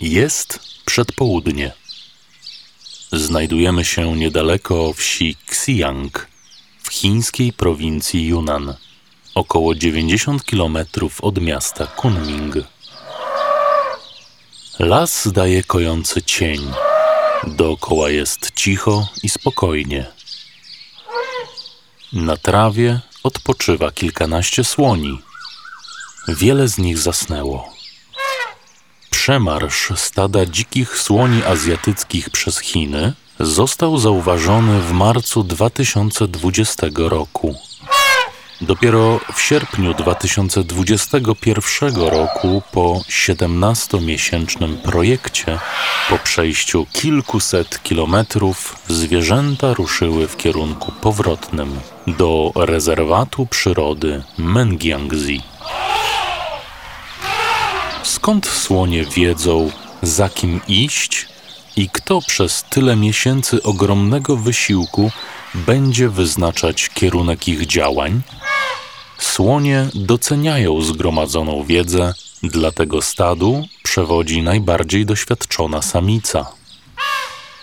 Jest przedpołudnie. Znajdujemy się niedaleko wsi Xiang w chińskiej prowincji Yunnan, około 90 km od miasta Kunming. Las daje kojący cień. Dookoła jest cicho i spokojnie. Na trawie odpoczywa kilkanaście słoni. Wiele z nich zasnęło. Przemarsz stada dzikich słoni azjatyckich przez Chiny został zauważony w marcu 2020 roku. Dopiero w sierpniu 2021 roku, po 17-miesięcznym projekcie, po przejściu kilkuset kilometrów, zwierzęta ruszyły w kierunku powrotnym do rezerwatu przyrody Mengiangzi. Skąd słonie wiedzą, za kim iść i kto przez tyle miesięcy ogromnego wysiłku będzie wyznaczać kierunek ich działań? Słonie doceniają zgromadzoną wiedzę, dlatego stadu przewodzi najbardziej doświadczona samica.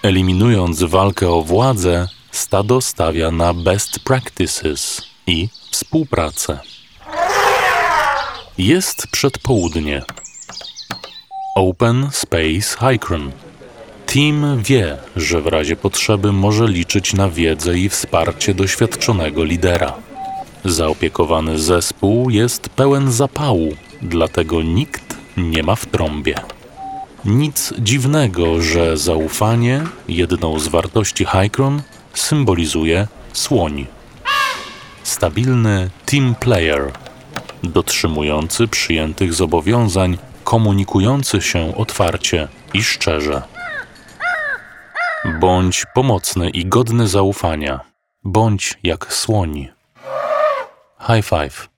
Eliminując walkę o władzę, stado stawia na best practices i współpracę. Jest przedpołudnie. Open Space Hikron. Team wie, że w razie potrzeby może liczyć na wiedzę i wsparcie doświadczonego lidera. Zaopiekowany zespół jest pełen zapału, dlatego nikt nie ma w trąbie. Nic dziwnego, że zaufanie, jedną z wartości Hikron, symbolizuje słoń. Stabilny team player, dotrzymujący przyjętych zobowiązań, komunikujący się otwarcie i szczerze. Bądź pomocny i godny zaufania. Bądź jak słoń. High five.